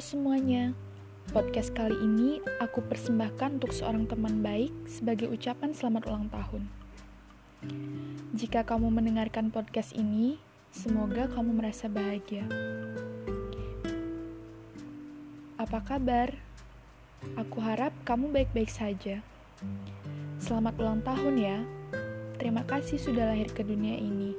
semuanya. Podcast kali ini aku persembahkan untuk seorang teman baik sebagai ucapan selamat ulang tahun. Jika kamu mendengarkan podcast ini, semoga kamu merasa bahagia. Apa kabar? Aku harap kamu baik-baik saja. Selamat ulang tahun ya. Terima kasih sudah lahir ke dunia ini.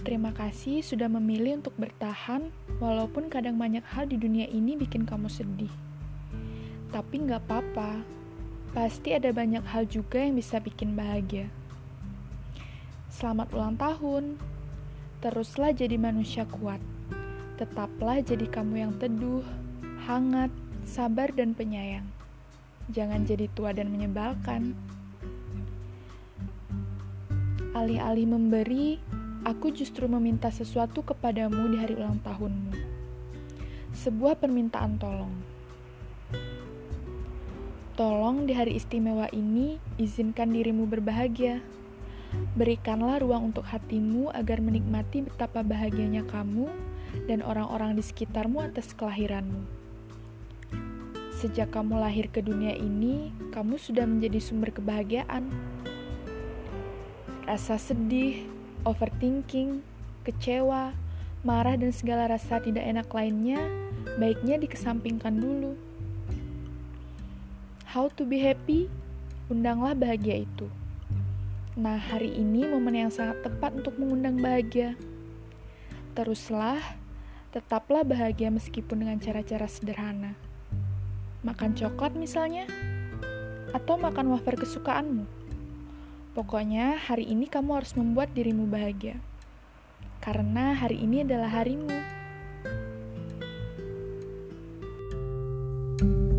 Terima kasih sudah memilih untuk bertahan, walaupun kadang banyak hal di dunia ini bikin kamu sedih. Tapi nggak apa-apa, pasti ada banyak hal juga yang bisa bikin bahagia. Selamat ulang tahun, teruslah jadi manusia kuat. Tetaplah jadi kamu yang teduh, hangat, sabar, dan penyayang. Jangan jadi tua dan menyebalkan. Alih-alih memberi, aku justru meminta sesuatu kepadamu di hari ulang tahunmu. Sebuah permintaan tolong. Tolong di hari istimewa ini, izinkan dirimu berbahagia. Berikanlah ruang untuk hatimu agar menikmati betapa bahagianya kamu dan orang-orang di sekitarmu atas kelahiranmu. Sejak kamu lahir ke dunia ini, kamu sudah menjadi sumber kebahagiaan. Rasa sedih, overthinking, kecewa, marah, dan segala rasa tidak enak lainnya, baiknya dikesampingkan dulu. How to be happy? Undanglah bahagia itu. Nah, hari ini momen yang sangat tepat untuk mengundang bahagia. Teruslah, tetaplah bahagia meskipun dengan cara-cara sederhana. Makan coklat misalnya, atau makan wafer kesukaanmu. Pokoknya, hari ini kamu harus membuat dirimu bahagia. Karena hari ini adalah harimu. thank you